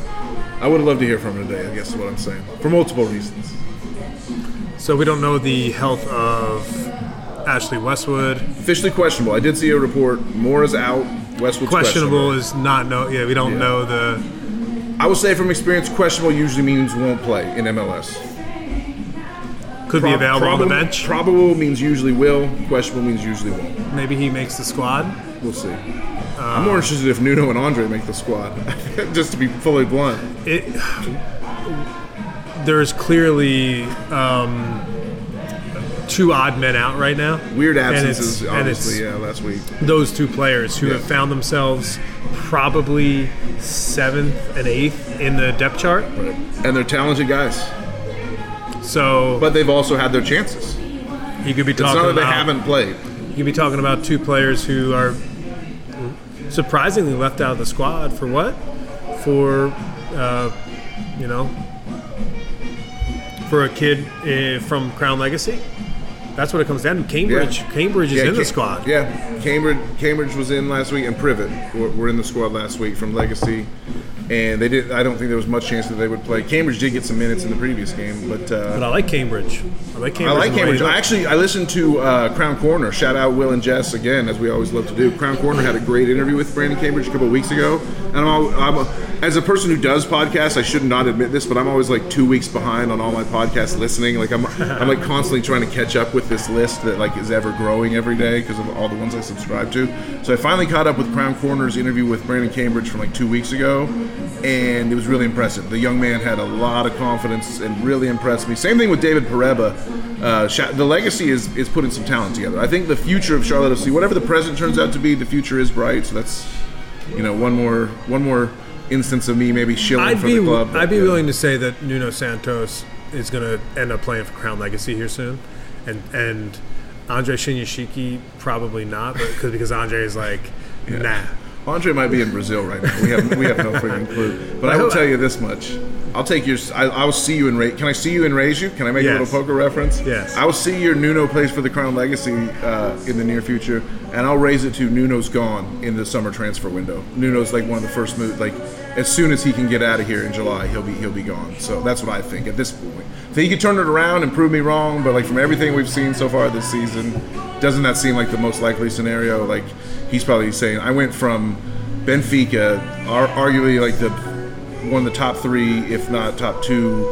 I would have loved to hear from him today. I guess is what I'm saying for multiple reasons. so we don't know the health of Ashley Westwood. Officially questionable. I did see a report. Moore is out. Westwood's Questionable is not know. Yeah, we don't Yeah. know the. I would say from experience, questionable usually means won't play in MLS. Could be available on the bench. Probable means usually will. Questionable means usually won't. Maybe he makes the squad. We'll see. I'm more interested if Nuno and Andre make the squad. [laughs] Just to be fully blunt. It. There's clearly um, two odd men out right now. Weird And it's- absences, and obviously. it's- Yeah, last week. those two players who Yeah. have found themselves probably seventh and eighth in the depth chart. Right. And they're talented guys, So but they've also had their chances. you could be It's talking not that they about haven't played. you could be talking about two players who are surprisingly left out of the squad for what? For uh, you know, for a kid uh, from Crown Legacy. That's what it comes down to. Cambridge. Yeah. Cambridge is in the squad. Yeah, Cambridge. Cambridge was in last week, and Privet were, were in the squad last week from Legacy, and they did. I don't think there was much chance that they would play. Cambridge did get some minutes in the previous game, but. Uh, But I like Cambridge. I like Cambridge. I like and the way Cambridge. I actually I listened to uh, Crown Corner. Shout out Will and Jess again, as we always love to do. Crown Corner had a great interview with Brandon Cambridge a couple of weeks ago, and I'm, al- I'm as a person who does podcasts, I should not admit this, but I'm always like two weeks behind on all my podcast listening. Like I'm I'm like constantly trying to catch up with with this list that like is ever growing every day because of all the ones I subscribe to. So I finally caught up with Crown Corner's interview with Brandon Cambridge from like two weeks ago, and it was really impressive. The young man had a lot of confidence and really impressed me. Same thing with David Pereba. Uh, the legacy is is putting some talent together. I think the future of Charlotte FC, whatever the present turns out to be, the future is bright. So that's you know one more one more instance of me maybe shilling I'd for be the club. but, I'd be yeah. willing to say that Nuno Santos is going to end up playing for Crown Legacy here soon, and and Andre Shinyashiki probably not, but cause, because Andre is like nah. Andre might be in Brazil right now. We have we have no freaking clue. But I will tell you this much: I'll take your. I, I will see you in. Ra- Can I see you in raise you? Can I make a little poker reference? Yes. I will see your Nuno plays for the Crown Legacy uh, in the near future, and I'll raise it to Nuno's gone in the summer transfer window. Nuno's like one of the first moves. Like as soon as he can get out of here in July, he'll be he'll be gone. So that's what I think at this point. So he could turn it around and prove me wrong, but like from everything we've seen so far this season, doesn't that seem like the most likely scenario? Like he's probably saying, I went from Benfica, ar- arguably like the one of the top three, if not top two,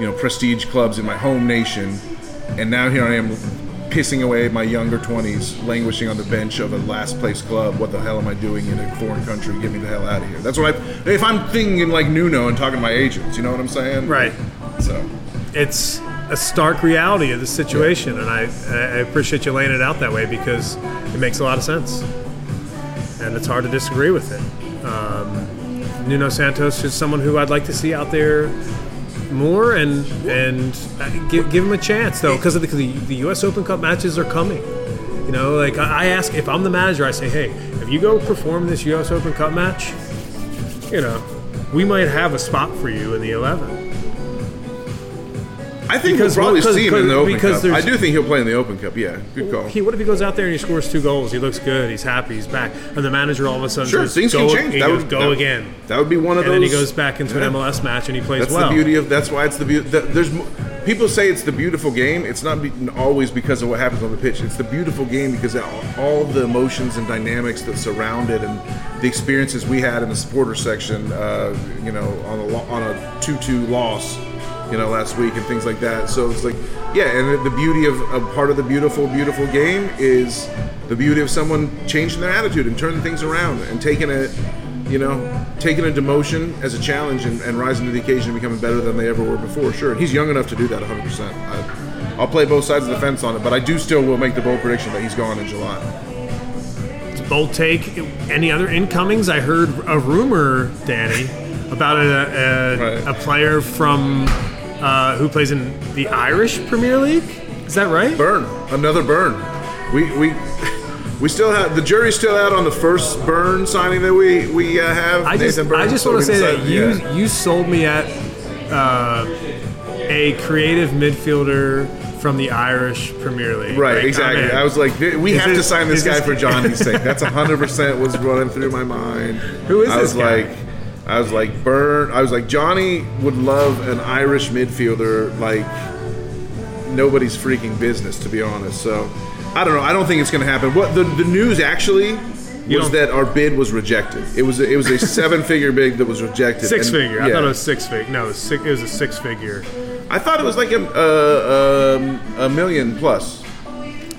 you know, prestige clubs in my home nation, and now here I am pissing away my younger 20s, languishing on the bench of a last place club. What the hell am I doing in a foreign country? Get me the hell out of here. That's what I. If I'm thinking like Nuno and talking to my agents, you know what I'm saying? Right. So. It's a stark reality of the situation, and I I appreciate you laying it out that way because it makes a lot of sense, and it's hard to disagree with it. Um, Nuno Santos is someone who I'd like to see out there more and and give, give him a chance though because the, the the U.S. Open Cup matches are coming. You know, like I I ask if I'm the manager, I say, hey, if you go perform this U.S. Open Cup match, you know, we might have a spot for you in the 11. I think Because- we'll probably see him in the Open Cup. I do think he'll play in the Open Cup. Yeah, good call. He, what if he goes out there and he scores two goals? He looks good. He's happy. He's back. And the manager all of a sudden Sure, says, things go, can change. He That goes, would go that- again. That would be one of And those. then he goes back into Yeah. an MLS match and he plays That's well. the beauty of. That's why it's the beauty. There's people say it's the beautiful game. It's not be, always because of what happens on the pitch. It's the beautiful game because of all, all the emotions and dynamics that surround it, and the experiences we had in the supporter section. Uh, you know, on a on a two-two loss. You know, last week and things like that. So it's like, yeah, and the beauty of a part of the beautiful, beautiful game is the beauty of someone changing their attitude and turning things around and taking it you know, taking a demotion as a challenge and, and rising to the occasion and becoming better than they ever were before. Sure, he's young enough to do that 100%. I, I'll play both sides of the fence on it, but I do still will make the bold prediction that he's gone in July. It's a bold take. Any other incomings? I heard a rumor, Danny, about a, a, Right. a player from uh, who plays in the Irish Premier League. Is that right? Byrne, another Byrne. We we [laughs] we still have the jury's still out on the first Byrne signing that we we uh, have. I just, Nathan I just want to say that you yeah. you sold me at uh, a creative midfielder from the Irish Premier League. Right, Like, exactly. I was like, we Is have to sign this guy this- for Johnny's sake. That's 100% was running through my mind. Who is I this was guy? like, I was like, Byrne. I was like, Johnny would love an Irish midfielder like nobody's freaking business, to be honest. So, I don't know. I don't think it's going to happen. What the, the news actually You was that our bid was rejected. It was a, it was a [laughs] seven figure bid that was rejected. Six And- figure. I thought it was six figure. No, it was, six, it was a six figure. I thought it was like a, uh, um, a million plus.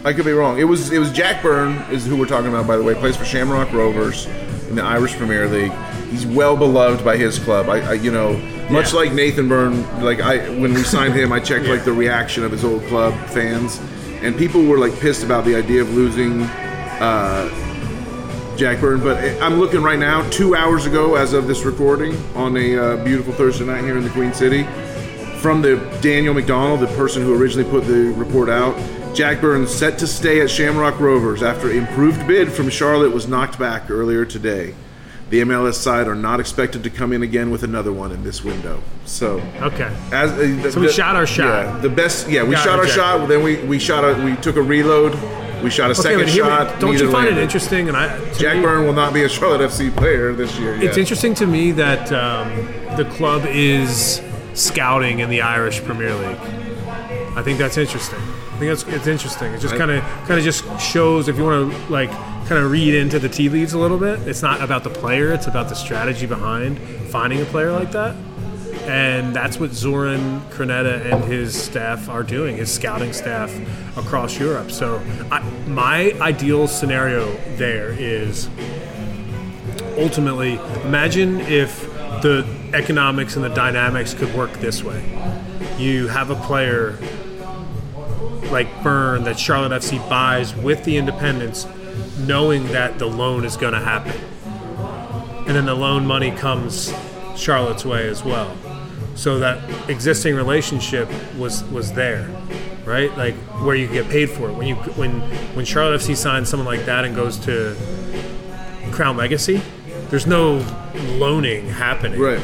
I could be wrong. It was it was Jack Byrne is who we're talking about by the way. Plays for Shamrock Rovers in the Irish Premier League. He's well beloved by his club. I, I you know much Yeah. like Nathan Byrne. Like I when we signed him, I checked like the reaction of his old club fans, and people were like pissed about the idea of losing. Uh, Jack Byrne, but I'm looking right now, two hours ago, as of this recording, on a uh, beautiful Thursday night here in the Queen City, from the Daniel McDonnell, the person who originally put the report out. Jack Byrne's set to stay at Shamrock Rovers after improved bid from Charlotte was knocked back earlier today. The MLS side are not expected to come in again with another one in this window. So, Okay. as uh, the, So we the- shot our shot. Yeah, the best. Yeah, we Got shot our shot. Then we we shot a we took a reload. We shot a Okay, second hear me- shot. Don't you find it interesting? And I, Jack me- Byrne will not be a Charlotte FC player this year. It's interesting to me that um, the club is scouting in the Irish Premier League. I think that's interesting. I think that's it's interesting. It just kind of kind of just shows if you want to like kind of read into the tea leaves a little bit. It's not about the player; it's about the strategy behind finding a player like that. And that's what Zoran Krneta and his staff are doing, his scouting staff across Europe. So, I, my ideal scenario there is ultimately imagine if the economics and the dynamics could work this way. You have a player like Byrne that Charlotte FC buys with the independents, knowing that the loan is going to happen. And then the loan money comes Charlotte's way as well. So that existing relationship was was there, right? Like where you get paid for it. When you when when Charlotte FC signs someone like that and goes to Crown Legacy, there's no loaning happening. Right.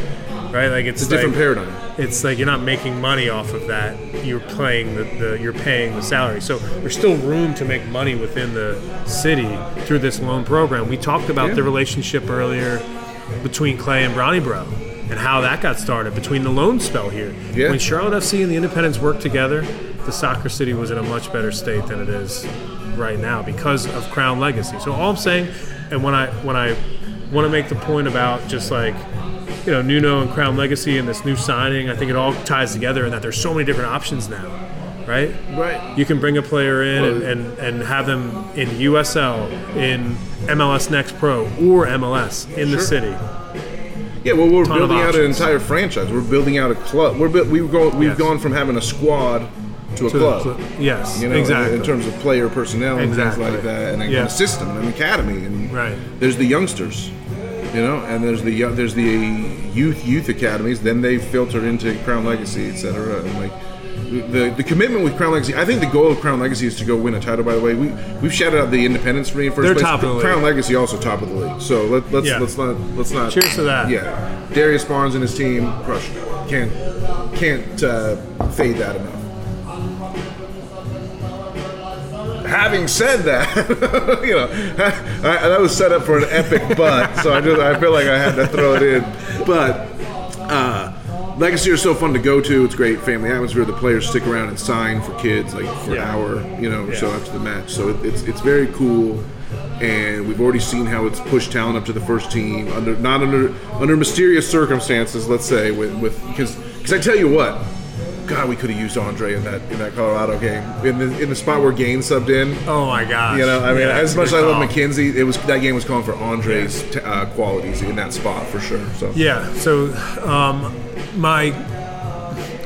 Right? Like it's, It's a different paradigm. It's like you're not making money off of that. You're playing the, the you're paying the salary. So there's still room to make money within the city through this loan program. We talked about Yeah. the relationship earlier between Clay and Brownie Bro and how that got started between the loan spell here. Yeah. When Charlotte FC and the Independents worked together, the soccer city was in a much better state than it is right now because of Crown Legacy. So all I'm saying, and when I when I want to make the point about just like you know Nuno and Crown Legacy and this new signing, I think it all ties together and that there's so many different options now, right? Right. You can bring a player in and, Well- and, and have them in USL, in MLS Next Pro, or MLS in the Sure. city. Yeah, well, we're Ton building out an entire franchise. We're building out a club. We're bu- we've gone we've Yes. gone from having a squad to a To club. cl- yes, you know, in- exactly. in terms of player personnel and Exactly. things like that, and a, Yeah. a system and an academy, and Right. there's the youngsters, you know, and there's the there's the youth youth academies. Then they filter into Crown Legacy, et cetera, and like. The, the commitment with Crown Legacy, I think the goal of Crown Legacy is to go win a title. By the way, we we've shouted out the Independence for me in first They're place. top of the league. Crown Legacy also top of the league. So let, let's Yeah. let's not let's not. Cheers to that. Yeah, Darius Barnes and his team crushing it. Can't can't uh, fade that enough. Having said that, [laughs] you know, I, that was set up for an epic butt, so I just I feel like I had to throw it in. But uh, Legacy is so fun to go to. It's great family atmosphere. The players stick around and sign for kids like for Yeah. an hour, you know, or so after the match. So it, it's it's very cool. And we've already seen how it's pushed talent up to the first team under not under under mysterious circumstances. Let's say with with because because I tell you what, God, we could have used Andre in that in that Colorado game in the in the spot where Gaines subbed in. Oh my God! You know, I mean, Yeah, as much as I love. McKenzie, it was that game was calling for Andre's t- uh, qualities in that spot for sure. So Yeah. So, um, my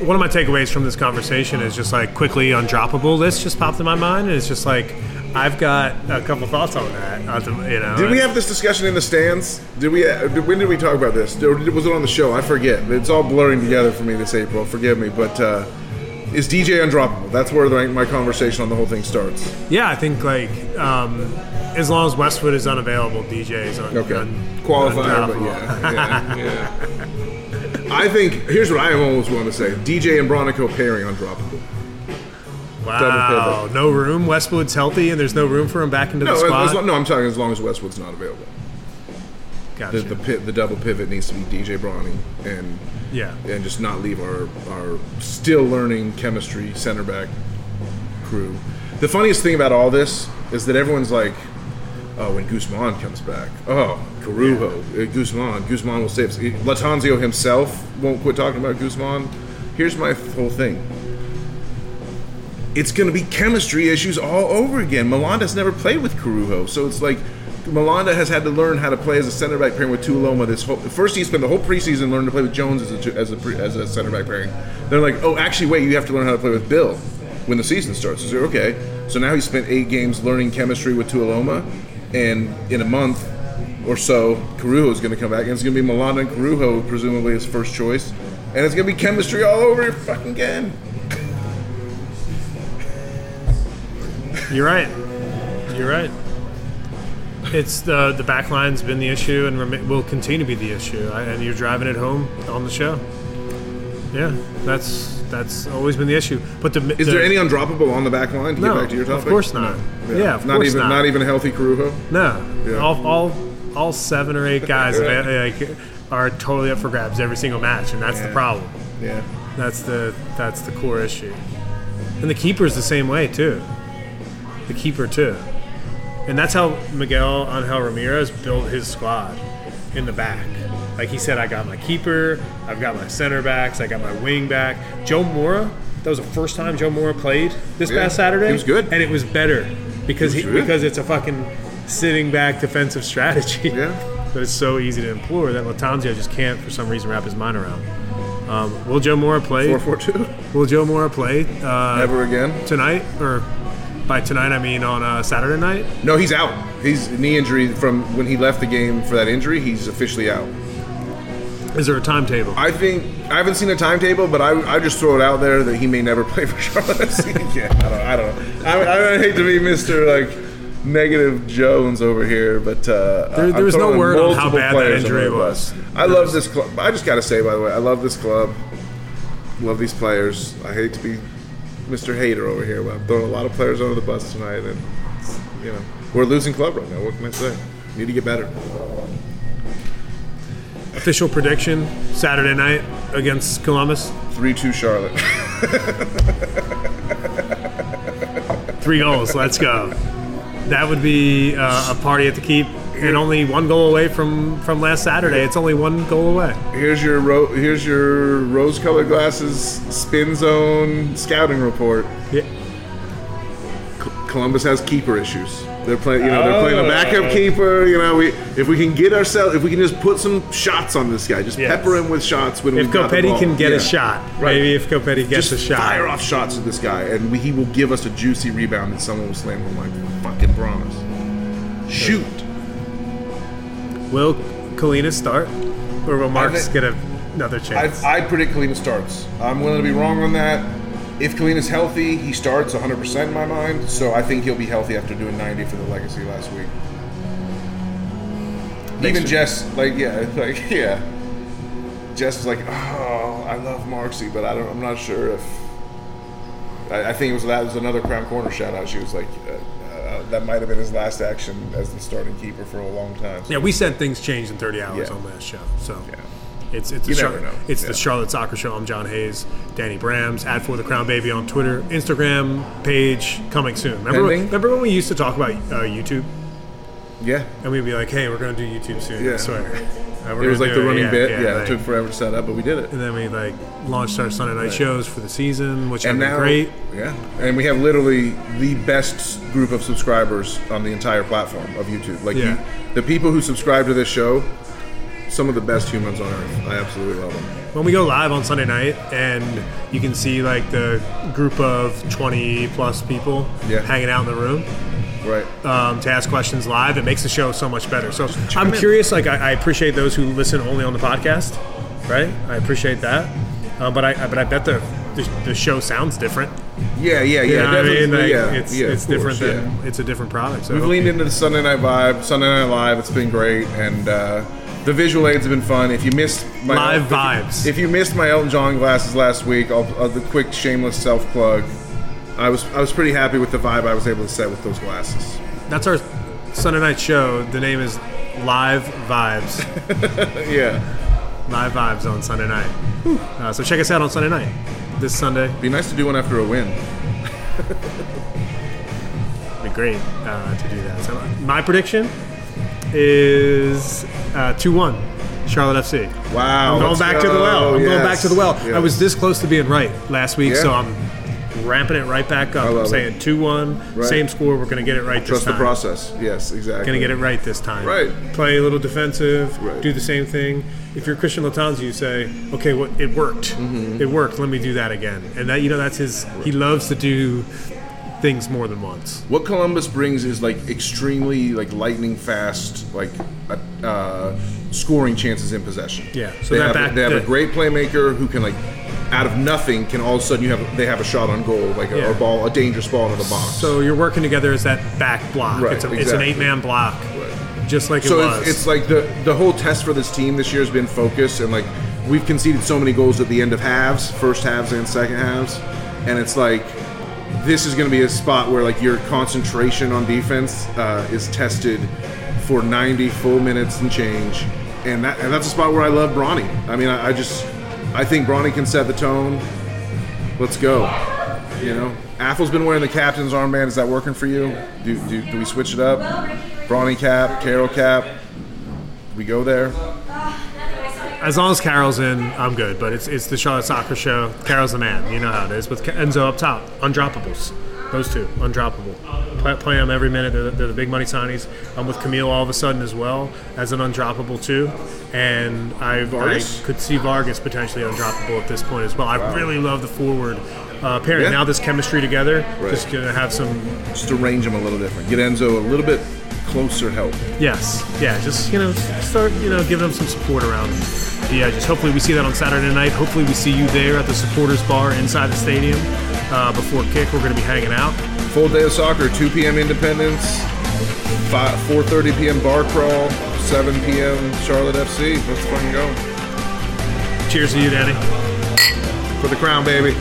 one of my takeaways from this conversation is just like quickly undroppable list just popped in my mind, and it's just like I've got a couple thoughts on that. You know, Did we have this discussion in the stands? Did we? uh, when did we talk about this? Was it on the show? I forget. It's all blurring together for me this April. Forgive me, but uh, is DJ undroppable? That's where the, my conversation on the whole thing starts. Yeah, I think like um, as long as Westwood is unavailable, DJ is un- Okay, un- qualifier, but yeah, [laughs] yeah, yeah. I think here's what I almost want to say: DJ and Bronico pairing undroppable. Wow, no room. Westwood's healthy, and there's no room for him back into No, the squad. as long, no, I'm talking as long as Westwood's not available. Gotcha. The the, pit, the double pivot needs to be DJ Bronny and yeah, and just not leave our our still learning chemistry center back crew. The funniest thing about all this is that everyone's like, "Oh, when Guzman comes back, oh, Corujo, uh, Guzman, Guzman will save." us." Lattanzio himself won't quit talking about Guzman. Here's my whole thing. It's going to be chemistry issues all over again. Malanda's never played with Corujo, so it's like Malanda has had to learn how to play as a center back pairing with Tuiloma. This whole first he spent the whole preseason learning to play with Jones as a as a, as a center back pairing. They're like, oh, actually, wait, you have to learn how to play with Bill when the season starts. Okay, so now he spent eight games learning chemistry with Tuiloma, and in a month or so, Corujo is going to come back, and it's going to be Malanda and Corujo presumably his first choice, and it's going to be chemistry all over fucking again. You're right. You're right. It's the the back line's been the issue and remi- will continue to be the issue. I, and you're driving it home on the show. Yeah, that's that's always been the issue. But the Is there any undroppable on the back line to No, get back to your of course not. No. Yeah, of not course even not. even a healthy Corujo. No, Yeah. all, all all seven or eight guys [laughs] like, are totally up for grabs every single match, and that's the problem. Yeah. That's the that's the core issue. And the keeper's the same way too. The keeper too. And that's how Miguel Angel Ramirez built his squad. in the back. Like he said, I got my keeper, I've got my center backs, I got my wing back. Joe Mora, that was the first time Joe Mora played this Yeah, past Saturday. he was good. and it was better because He he, was good. because it's a fucking sitting back defensive strategy. Yeah. [laughs] but it's so easy to employ that Lattanzio just can't, for some reason, wrap his mind around. Um, will Joe Mora play? Four four two. Will Joe Mora play uh, Never again. tonight, or by tonight I mean on uh, Saturday night? No, he's out. He's knee injury from when he left the game for that injury. He's officially out. Is there a timetable? I think I haven't seen a timetable, but I I just throw it out there that he may never [laughs] play for Charlotte [laughs] FC again. I don't I don't know. I, I hate to be Mister like negative Jones over here, but uh, There- there's no word on how bad that injury was. I love this club. I just got to say, by the way, I love this club. Love these players. I hate to be Mr. Hater over here, but I'm throwing a lot of players under the bus tonight, and you know we're losing club right now. What can I say? Need to get better. Official prediction Saturday night against Columbus. Three two Charlotte. Three goals. Let's go. That would be uh, a party at the keep, and only one goal away from from last Saturday. It's only one goal away. Here's your ro- here's your rose-colored glasses spin zone scouting report. Yeah. Columbus has keeper issues. They're playing, you know, they're playing a Oh. backup keeper. You know, we if we can get ourselves, if we can just put some shots on this guy, just Yes. pepper him with shots when If we got the Copetti ball. can get Yeah. a shot, Right. maybe if Copetti gets just a shot, fire off shots at this guy, and we, he will give us a juicy rebound, and someone will slam him like fucking promise. Shoot. Will Kahlina start, or will Marks get a, another chance? I, I predict Kahlina starts. I'm willing to be wrong on that. If Kahlina's healthy, he starts 100% in my mind. So I think he'll be healthy after doing 90 for the Legacy last week. Even Jess, like yeah, [laughs] like yeah. Jess was like, "Oh, I love Marksy, but I don't. I'm not sure if." I, I think it was that was another Crown Corner shout out. She was like, uh, uh, "That might have been his last action as the starting keeper for a long time." So, yeah, we said things changed in 30 hours Yeah. on last show, so Yeah. it's it's Char- it's Yeah. the Charlotte Soccer Show. I'm John Hayes, Danny Brams, at for the Crown Baby on Twitter, Instagram page coming soon. Remember, when, remember when we used to talk about uh, YouTube? yeah. And we'd be like, "Hey, we're going to do YouTube soon." I Yeah. swear. Uh, It was like the running bit. Yeah, like- it took forever to set up, but we did it. and then we like launched our Sunday night shows for the season, which and now, great. yeah, and we have literally the best group of subscribers on the entire platform of YouTube. Like Yeah. you, the people who subscribe to this show, some of the best humans on earth. I absolutely love them. When we go live on Sunday night, and you can see like the group of 20 plus people Yeah. hanging out in the room. Right. um, to ask questions live. It makes the show so much better. So I'm curious. Like I, I appreciate those who listen only on the podcast, right? I appreciate that. Uh, but I but I bet the, the the show sounds different. yeah, yeah, yeah. You know I mean? Like, yeah, it's yeah, it's of different course, than yeah. it's a different product. So We've leaned into the Sunday night vibe, Sunday night live. It's been great, and uh, the visual aids have been fun. If you missed my Live if you- vibes. if you missed my Elton John glasses last week, I'll, uh, the quick shameless self plug. I was I was pretty happy with the vibe I was able to set with those glasses. that's our Sunday night show. The name is Live Vibes. [laughs] Yeah, Live Vibes on Sunday night. Uh, so check us out on Sunday night. This Sunday. be nice to do one after a win. It'd be great uh, to do that. So my prediction is uh, two one, Charlotte FC. Wow, I'm going back to the well. I'm going back to the well. I was this close to being right last week, Yeah. so I'm ramping it right back up. I'm saying two one, Right. same score. We're going to get it right Trust this the time. process. Yes, exactly. Going to get it right this time. Right. Play a little defensive. Right. Do the same thing. If you're Christian Latanzi, you say, "Okay, what it worked. Mm-hmm. It worked. Let me do that again." And that you know that's his. He loves to do things more than once. What Columbus brings is like extremely like lightning fast, like uh, uh, scoring chances in possession. Yeah, so they that have, back- they have a great playmaker who can like out of nothing can all of a sudden you have they have a shot on goal like a, Yeah. a ball a dangerous ball into the box. So you're working together as that back block. Right, it's, a, it's an eight man block, Right. just like it So was. it's, it's like the the whole test for this team this year has been focus and like we've conceded so many goals at the end of halves, first halves and second halves, and it's like this is going to be a spot where like your concentration on defense uh, is tested for 90 full minutes and change, and that and that's a spot where I love Bronny. I mean, I, I just I think Bronny can set the tone. Let's go. You know, Afful's been wearing the captain's armband. Is that working for you? Do, do, do we switch it up? Bronny cap, Karol cap, we go there. As long as Karol's in, I'm good. But it's it's the Charlotte Soccer Show. Karol's the man. You know how it is with Enzo up top. Undroppables. Those two, undroppable. Play, play them every minute. They're, the- they're the big money signees. I'm with Kamil all of a sudden as well as an undroppable too, and I, I could see Vargas potentially undroppable at this point as well. I really love the forward uh, pairing. Yeah. Now this chemistry together, Right. just gonna have some Just arrange them a little different. Get Enzo a little bit closer help. Yes, yeah, just you know, start you know, giving them some support around Yeah, just Hopefully, we see that on Saturday night. Hopefully, we see you there at the supporters bar inside the stadium uh, before kick. We're going to be hanging out. Full day of soccer, 2 p.m. Independence, 5, 4.30 p.m. Bar Crawl, 7 p.m. Charlotte FC. Let's fucking go. Cheers to you, Danny. For the crown, baby.